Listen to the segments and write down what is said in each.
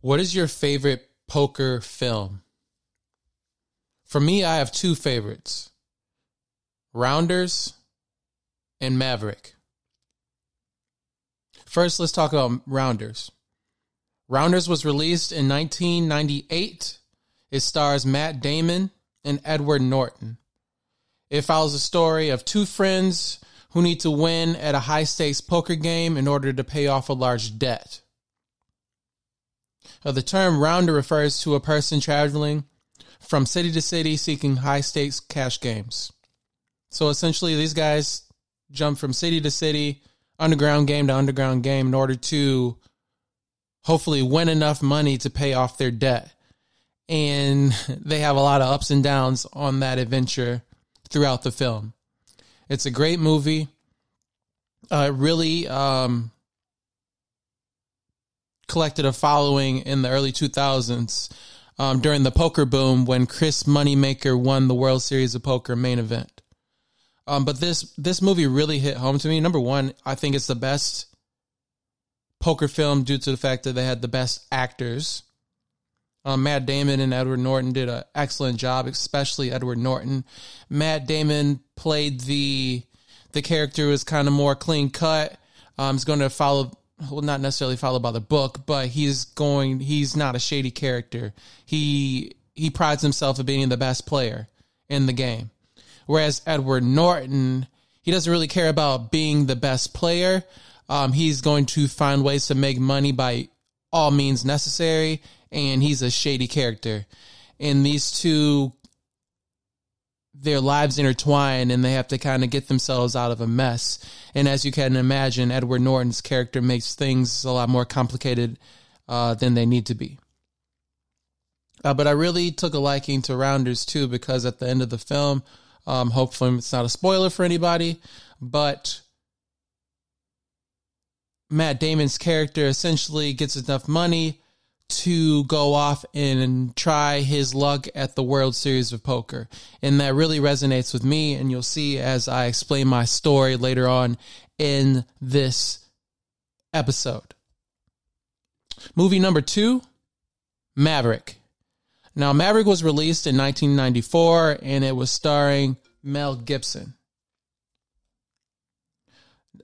What is your favorite poker film? For me, I have two favorites Rounders and Maverick. First, let's talk about Rounders. Rounders was released in 1998. It stars Matt Damon and Edward Norton. It follows the story of two friends who need to win at a high stakes poker game in order to pay off a large debt. Uh, the term rounder refers to a person traveling from city to city seeking high stakes cash games. So essentially, these guys jump from city to city, underground game to underground game in order to hopefully win enough money to pay off their debt. And they have a lot of ups and downs on that adventure throughout the film. It's a great movie. Uh, really um, collected a following in the early 2000s um, during the poker boom when Chris Moneymaker won the World Series of Poker main event. Um, but this this movie really hit home to me. Number one, I think it's the best poker film due to the fact that they had the best actors. Um, Matt Damon and Edward Norton did an excellent job, especially Edward Norton. Matt Damon played the the character was kind of more clean cut. Um, he's going to follow, well, not necessarily followed by the book, but he's going. He's not a shady character. He he prides himself of being the best player in the game. Whereas Edward Norton, he doesn't really care about being the best player. Um, he's going to find ways to make money by all means necessary, and he's a shady character. And these two, their lives intertwine, and they have to kind of get themselves out of a mess. And as you can imagine, Edward Norton's character makes things a lot more complicated uh, than they need to be. Uh, but I really took a liking to Rounders too, because at the end of the film, um, hopefully it's not a spoiler for anybody, but Matt Damon's character essentially gets enough money to go off and try his luck at the World Series of Poker. And that really resonates with me. And you'll see as I explain my story later on in this episode. Movie number two Maverick. Now, Maverick was released in 1994 and it was starring Mel Gibson.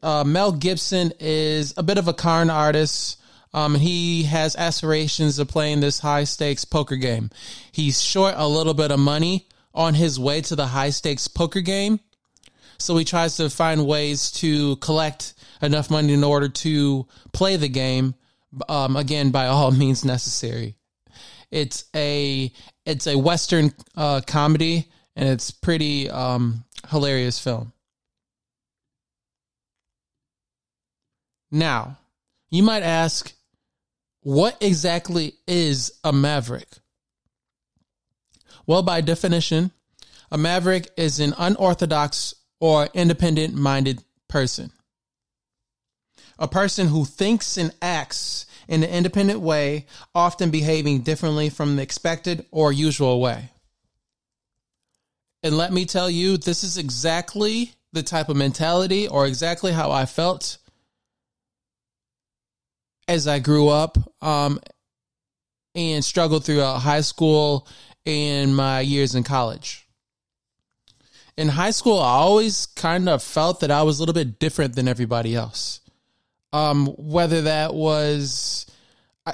Uh, Mel Gibson is a bit of a con artist. Um, he has aspirations of playing this high stakes poker game. He's short a little bit of money on his way to the high stakes poker game. So he tries to find ways to collect enough money in order to play the game. Um, again, by all means necessary. It's a it's a western uh, comedy, and it's pretty um, hilarious film. Now, you might ask, what exactly is a maverick? Well, by definition, a maverick is an unorthodox or independent minded person. A person who thinks and acts in an independent way, often behaving differently from the expected or usual way. And let me tell you, this is exactly the type of mentality or exactly how I felt as I grew up um, and struggled throughout high school and my years in college. In high school, I always kind of felt that I was a little bit different than everybody else. Um, whether that was,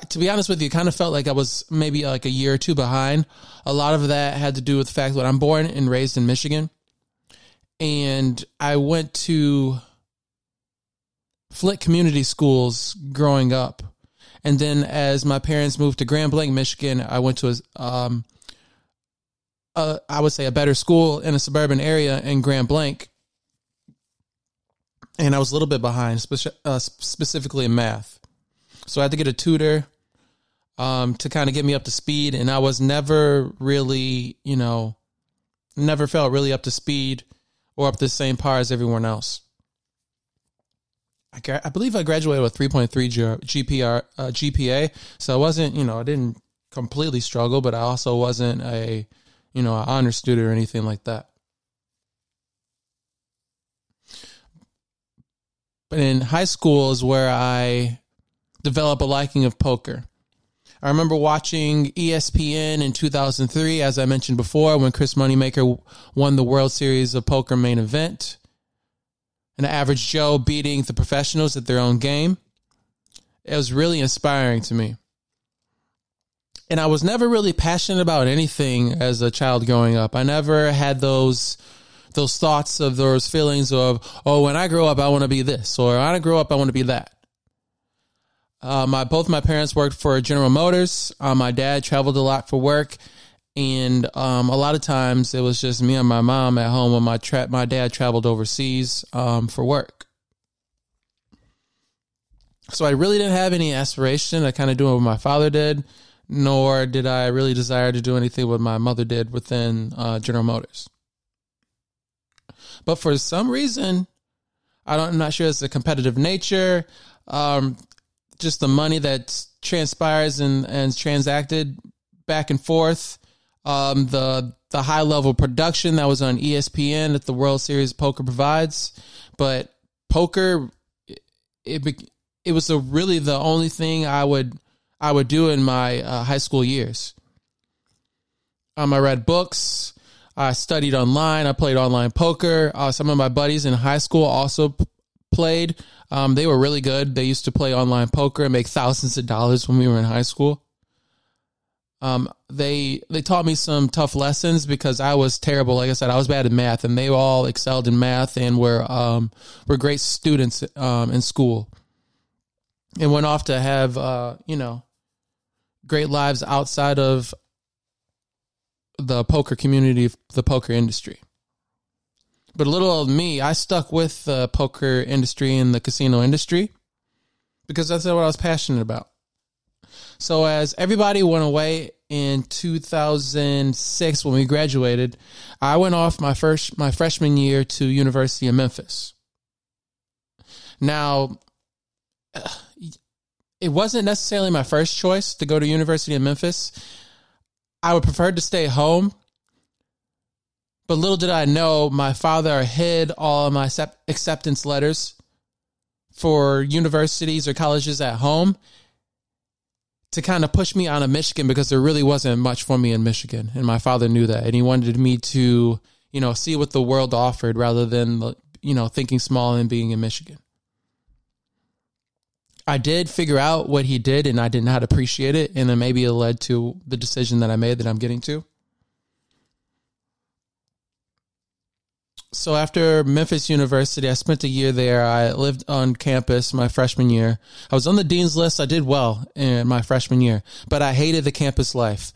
to be honest with you, kind of felt like I was maybe like a year or two behind. A lot of that had to do with the fact that I'm born and raised in Michigan. And I went to Flint Community Schools growing up. And then as my parents moved to Grand Blanc, Michigan, I went to a, um, a, I would say a better school in a suburban area in Grand Blanc. And I was a little bit behind, speci- uh, specifically in math. So I had to get a tutor um, to kind of get me up to speed. And I was never really, you know, never felt really up to speed or up the same par as everyone else. I, I believe I graduated with 3.3 GPR, uh, GPA. So I wasn't, you know, I didn't completely struggle, but I also wasn't a, you know, an honor student or anything like that. But in high school is where I develop a liking of poker. I remember watching ESPN in 2003, as I mentioned before, when Chris Moneymaker won the World Series of Poker main event. An average Joe beating the professionals at their own game. It was really inspiring to me. And I was never really passionate about anything as a child growing up. I never had those those thoughts of those feelings of, oh, when I grow up, I want to be this, or when I grow up, I want to be that. Uh, my both my parents worked for General Motors. Uh, my dad traveled a lot for work, and um, a lot of times it was just me and my mom at home when my tra- my dad traveled overseas um, for work. So I really didn't have any aspiration to kind of do what my father did, nor did I really desire to do anything what my mother did within uh, General Motors. But for some reason, I don't, I'm not sure it's a competitive nature. Um, just the money that transpires and, and transacted back and forth. Um, the the high level production that was on ESPN that the World Series Poker provides, but poker it it was a, really the only thing I would I would do in my uh, high school years. Um, I read books. I studied online. I played online poker. Uh, some of my buddies in high school also p- played. Um, they were really good. They used to play online poker and make thousands of dollars when we were in high school. Um, they they taught me some tough lessons because I was terrible. Like I said, I was bad at math, and they all excelled in math and were um, were great students um, in school, and went off to have uh, you know great lives outside of the poker community, the poker industry. But a little old me, I stuck with the poker industry and the casino industry because that's what I was passionate about. So as everybody went away in 2006 when we graduated, I went off my first my freshman year to University of Memphis. Now, it wasn't necessarily my first choice to go to University of Memphis. I would prefer to stay home but little did I know, my father hid all of my acceptance letters for universities or colleges at home to kind of push me out of Michigan because there really wasn't much for me in Michigan. And my father knew that. And he wanted me to, you know, see what the world offered rather than, you know, thinking small and being in Michigan. I did figure out what he did and I did not appreciate it. And then maybe it led to the decision that I made that I'm getting to. So after Memphis University, I spent a year there. I lived on campus my freshman year. I was on the dean's list. I did well in my freshman year, but I hated the campus life.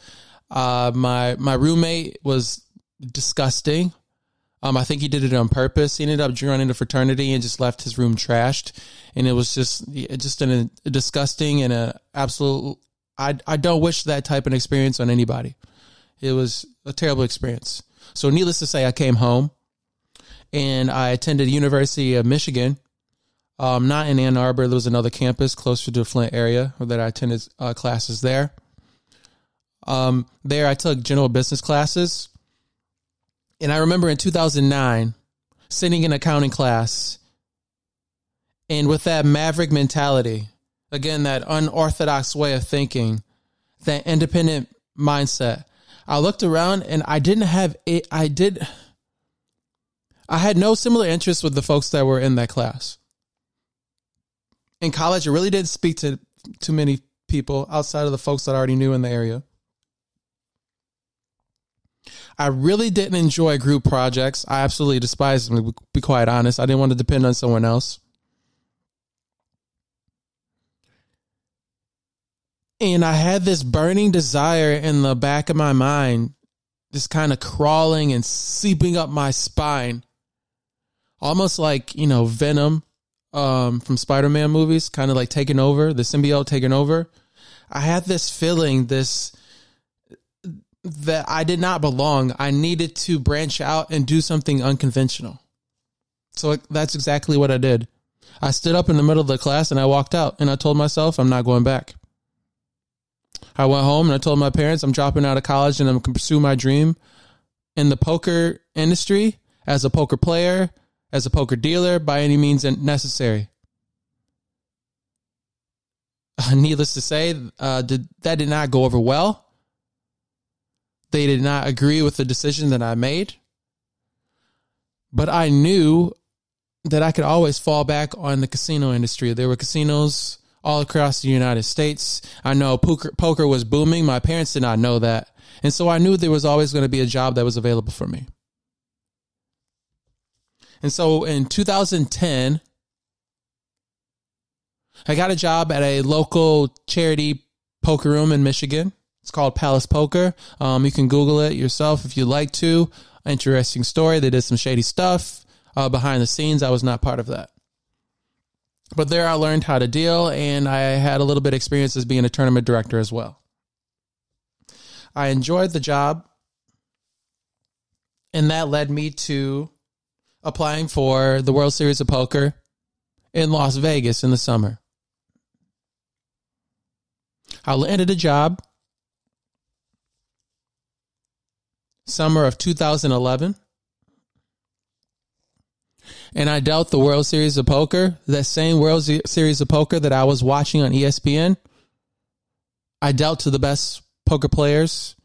Uh, my my roommate was disgusting. Um, I think he did it on purpose. He ended up joining the fraternity and just left his room trashed, and it was just just an, a disgusting and a absolute. I I don't wish that type of experience on anybody. It was a terrible experience. So, needless to say, I came home and I attended University of Michigan. Um, not in Ann Arbor. There was another campus closer to the Flint area that I attended uh, classes there. Um, there I took general business classes, and I remember in 2009 sitting in accounting class, and with that maverick mentality, again that unorthodox way of thinking, that independent mindset, I looked around and I didn't have it. I did I had no similar interests with the folks that were in that class. In college, I really didn't speak to too many people outside of the folks that I already knew in the area. I really didn't enjoy group projects. I absolutely despised them, to be quite honest. I didn't want to depend on someone else. And I had this burning desire in the back of my mind, just kind of crawling and seeping up my spine almost like you know Venom um, from Spider-Man movies, kind of like taking over the symbiote taking over. I had this feeling, this that I did not belong. I needed to branch out and do something unconventional. So that's exactly what I did. I stood up in the middle of the class and I walked out and I told myself I'm not going back. I went home and I told my parents I'm dropping out of college and I'm going to pursue my dream in the poker industry as a poker player, as a poker dealer by any means necessary. needless to say, uh, did, that did not go over well. They did not agree with the decision that I made. But I knew that I could always fall back on the casino industry. There were casinos all across the United States. I know poker, poker was booming. My parents did not know that. And so I knew there was always going to be a job that was available for me. And so in 2010, I got a job at a local charity poker room in Michigan. It's called Palace Poker. Um, you can Google it yourself if you'd like to. Interesting story. They did some shady stuff uh, behind the scenes. I was not part of that. But there I learned how to deal, and I had a little bit of experience as being a tournament director as well. I enjoyed the job, and that led me to applying for the World Series of Poker in Las Vegas in the summer. I landed a job summer of 2011 and I dealt the World Series of Poker, that same World Series of Poker that I was watching on ESPN. I dealt to the best poker players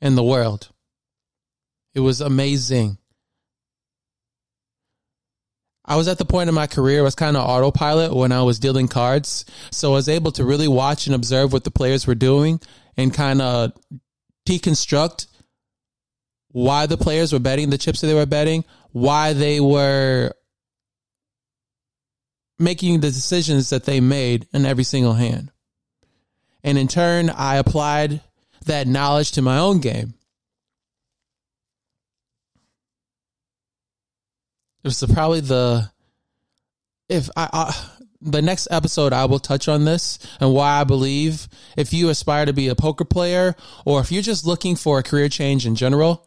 in the world. It was amazing. I was at the point in my career, was kind of autopilot when I was dealing cards. So I was able to really watch and observe what the players were doing and kind of deconstruct why the players were betting the chips that they were betting, why they were making the decisions that they made in every single hand. And in turn, I applied that knowledge to my own game. It was probably the if I, I the next episode I will touch on this and why I believe if you aspire to be a poker player or if you're just looking for a career change in general,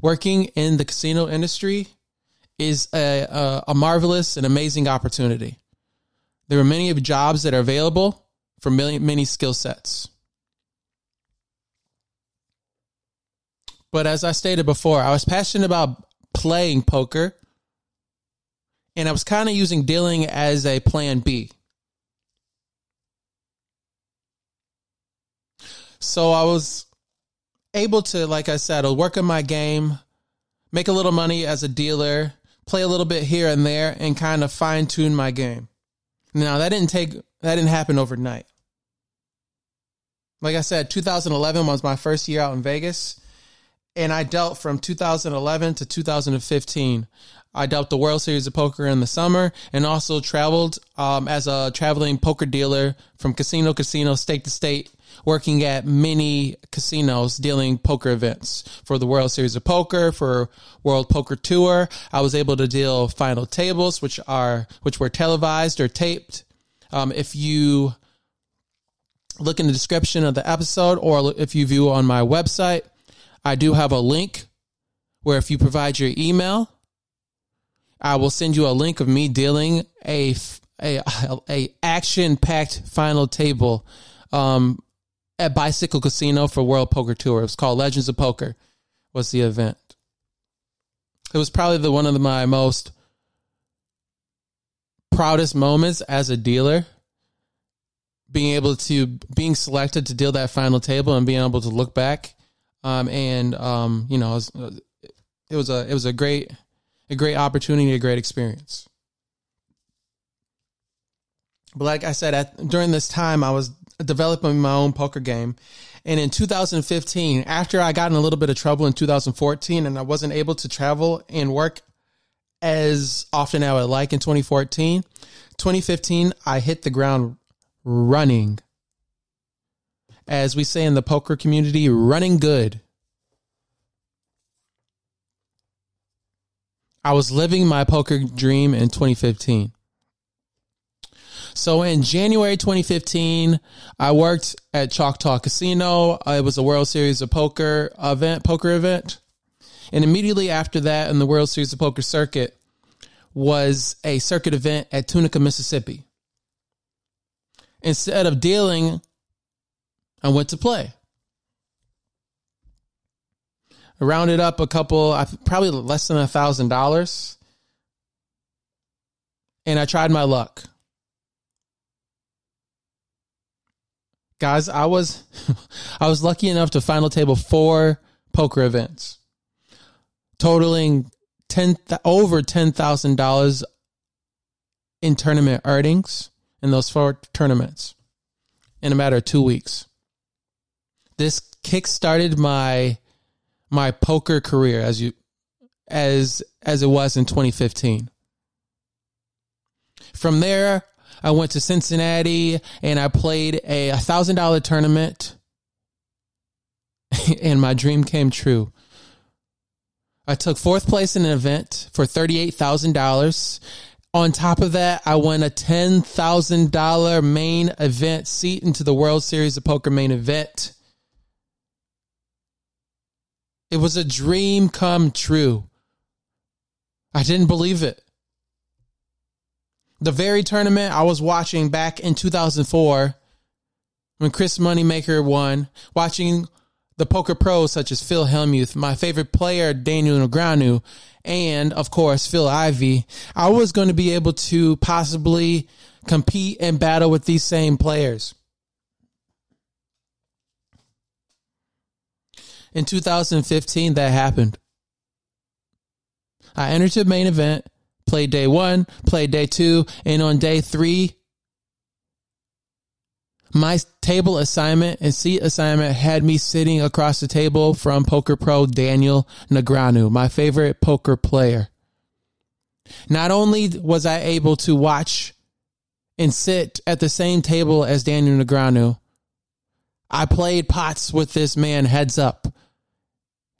working in the casino industry is a, a, a marvelous and amazing opportunity. There are many of jobs that are available for many, many skill sets. But as I stated before, I was passionate about playing poker and I was kind of using dealing as a plan B. So I was able to, like I said, work on my game, make a little money as a dealer, play a little bit here and there, and kind of fine tune my game. Now that didn't take that didn't happen overnight. Like I said, 2011 was my first year out in Vegas, and I dealt from 2011 to 2015. I dealt the World Series of Poker in the summer and also traveled um, as a traveling poker dealer from casino to casino, state to state, working at many casinos dealing poker events for the World Series of Poker, for World Poker Tour. I was able to deal final tables, which are which were televised or taped. Um, if you look in the description of the episode, or if you view on my website, I do have a link where if you provide your email I will send you a link of me dealing a a a action packed final table um, at Bicycle Casino for World Poker Tour. It was called Legends of Poker. Was the event? It was probably the one of the, my most proudest moments as a dealer. Being able to being selected to deal that final table and being able to look back, um, and um, you know, it was, it was a it was a great a great opportunity, a great experience. But like I said, at, during this time, I was developing my own poker game. And in 2015, after I got in a little bit of trouble in 2014 and I wasn't able to travel and work as often as I would like in 2014, 2015, I hit the ground running. As we say in the poker community, running good. I was living my poker dream in 2015. So in January 2015, I worked at Choctaw Casino. It was a World Series of Poker event, poker event. And immediately after that, in the World Series of Poker circuit, was a circuit event at Tunica, Mississippi. Instead of dealing, I went to play rounded up a couple, probably less than a thousand dollars. And I tried my luck. Guys, I was I was lucky enough to final table four poker events, totaling ten over ten thousand dollars in tournament earnings in those four tournaments in a matter of two weeks. This kick started my my poker career as you as as it was in 2015. From there, I went to Cincinnati and I played a thousand dollar tournament, and my dream came true. I took fourth place in an event for thirty eight thousand dollars. On top of that, I won a ten thousand dollar main event seat into the World Series of Poker main event. It was a dream come true. I didn't believe it. The very tournament I was watching back in 2004 when Chris Moneymaker won, watching the poker pros such as Phil Hellmuth, my favorite player Daniel Negreanu, and of course Phil Ivey, I was going to be able to possibly compete and battle with these same players. In 2015, that happened. I entered the main event, played day one, played day two, and on day three, my table assignment and seat assignment had me sitting across the table from poker pro Daniel Negreanu, my favorite poker player. Not only was I able to watch and sit at the same table as Daniel Negreanu, I played pots with this man heads up.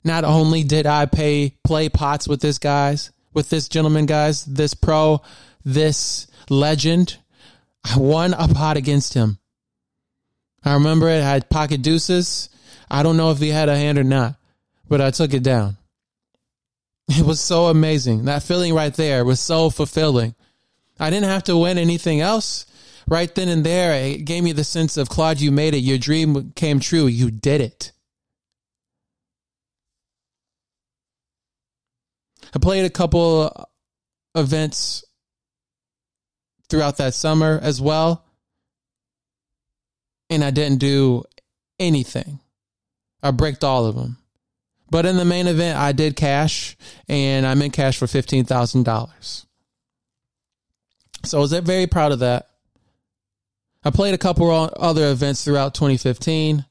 Not only did I pay play pots with this guys, with this gentleman guys, this pro, this legend, I won a pot against him. I remember it I had pocket deuces. I don't know if he had a hand or not, but I took it down. It was so amazing. That feeling right there was so fulfilling. I didn't have to win anything else. Right then and there, it gave me the sense of Claude, you made it. Your dream came true. You did it. I played a couple events throughout that summer as well. And I didn't do anything. I bricked all of them. But in the main event, I did cash and I'm in cash for $15,000. So I was very proud of that. I played a couple other events throughout 2015.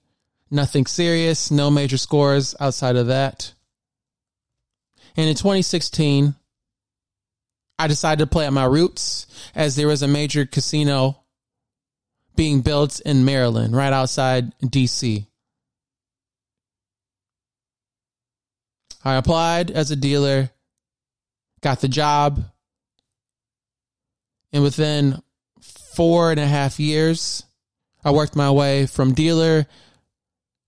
Nothing serious, no major scores outside of that. And in 2016, I decided to play at my roots as there was a major casino being built in Maryland, right outside DC. I applied as a dealer, got the job, and within four and a half years, I worked my way from dealer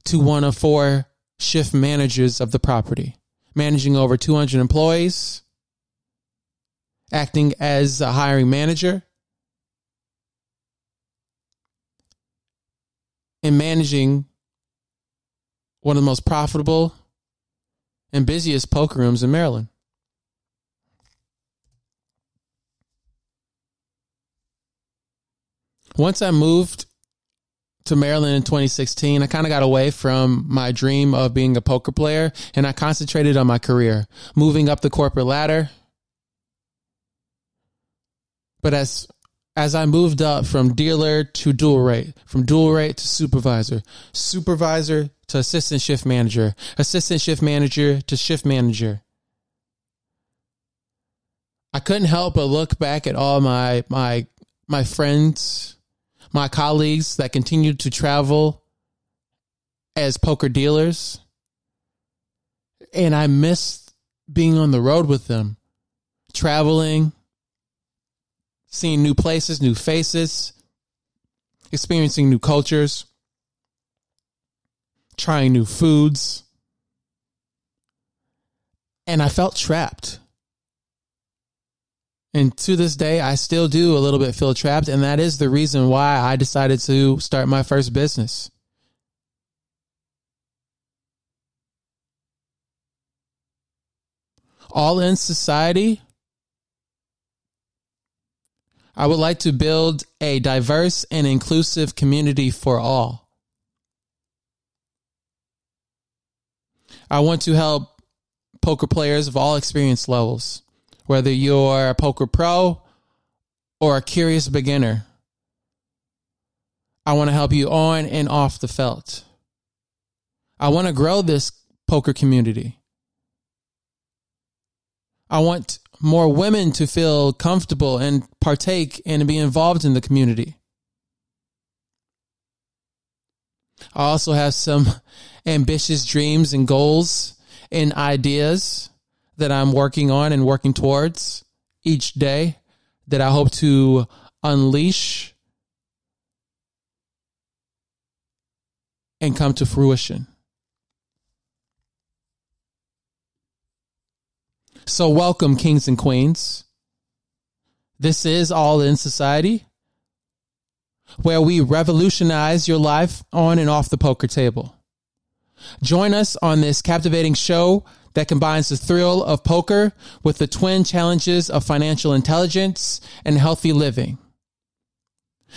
to one of four shift managers of the property managing over 200 employees, acting as a hiring manager, and managing one of the most profitable and busiest poker rooms in Maryland. Once I moved to Maryland in 2016, I kind of got away from my dream of being a poker player and I concentrated on my career, moving up the corporate ladder. But as as I moved up from dealer to dual rate, from dual rate to supervisor, supervisor to assistant shift manager, assistant shift manager to shift manager, I couldn't help but look back at all my my my friends my colleagues that continue to travel as poker dealers. And I miss being on the road with them, traveling, seeing new places, new faces, experiencing new cultures, trying new foods. And I felt trapped. And to this day, I still do a little bit feel trapped. And that is the reason why I decided to start my first business. All in society, I would like to build a diverse and inclusive community for all. I want to help poker players of all experience levels whether you're a poker pro or a curious beginner. I want to help you on and off the felt. I want to grow this poker community. I want more women to feel comfortable and partake and be involved in the community. I also have some ambitious dreams and goals and ideas that I'm working on and working towards each day that I hope to unleash and come to fruition. So, welcome, kings and queens. This is All in Society, where we revolutionize your life on and off the poker table. Join us on this captivating show that combines the thrill of poker with the twin challenges of financial intelligence and healthy living.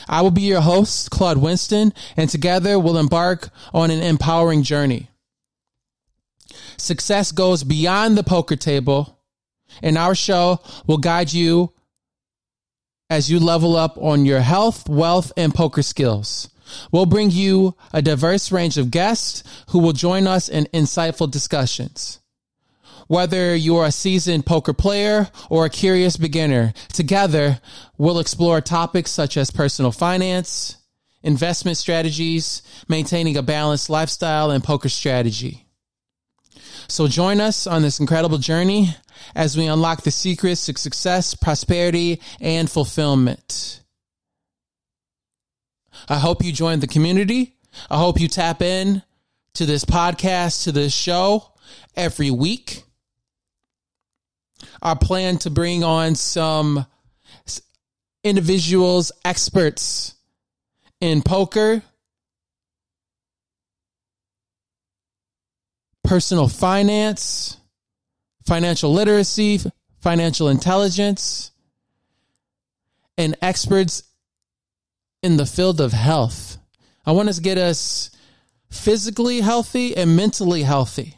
I will be your host, Claude Winston, and together we'll embark on an empowering journey. Success goes beyond the poker table and our show will guide you as you level up on your health, wealth, and poker skills. We'll bring you a diverse range of guests who will join us in insightful discussions. Whether you're a seasoned poker player or a curious beginner, together we'll explore topics such as personal finance, investment strategies, maintaining a balanced lifestyle, and poker strategy. So join us on this incredible journey as we unlock the secrets to success, prosperity, and fulfillment. I hope you join the community. I hope you tap in to this podcast, to this show every week. Our plan to bring on some individuals, experts in poker, personal finance, financial literacy, financial intelligence, and experts in the field of health. I want us to get us physically healthy and mentally healthy.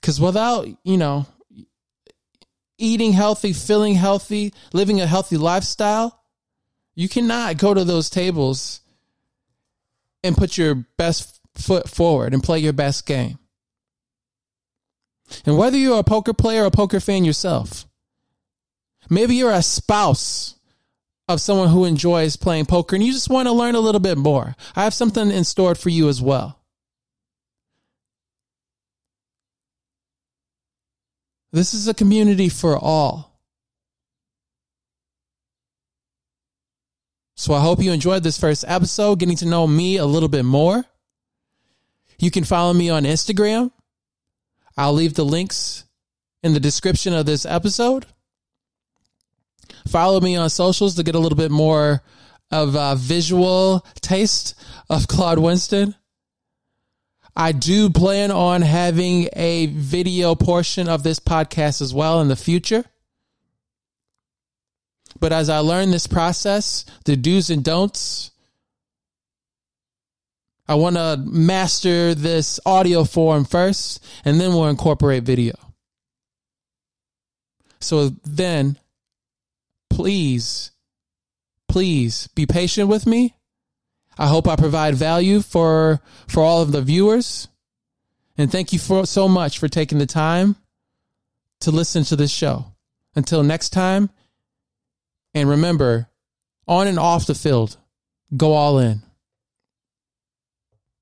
Because without, you know, eating healthy, feeling healthy, living a healthy lifestyle, you cannot go to those tables and put your best foot forward and play your best game. And whether you're a poker player or a poker fan yourself, maybe you're a spouse of someone who enjoys playing poker and you just want to learn a little bit more. I have something in store for you as well. This is a community for all. So I hope you enjoyed this first episode, getting to know me a little bit more. You can follow me on Instagram. I'll leave the links in the description of this episode. Follow me on socials to get a little bit more of a visual taste of Claude Winston. I do plan on having a video portion of this podcast as well in the future. But as I learn this process, the do's and don'ts, I want to master this audio form first, and then we'll incorporate video. So then, please, please be patient with me. I hope I provide value for for all of the viewers. And thank you for so much for taking the time to listen to this show. Until next time, and remember, on and off the field, go all in.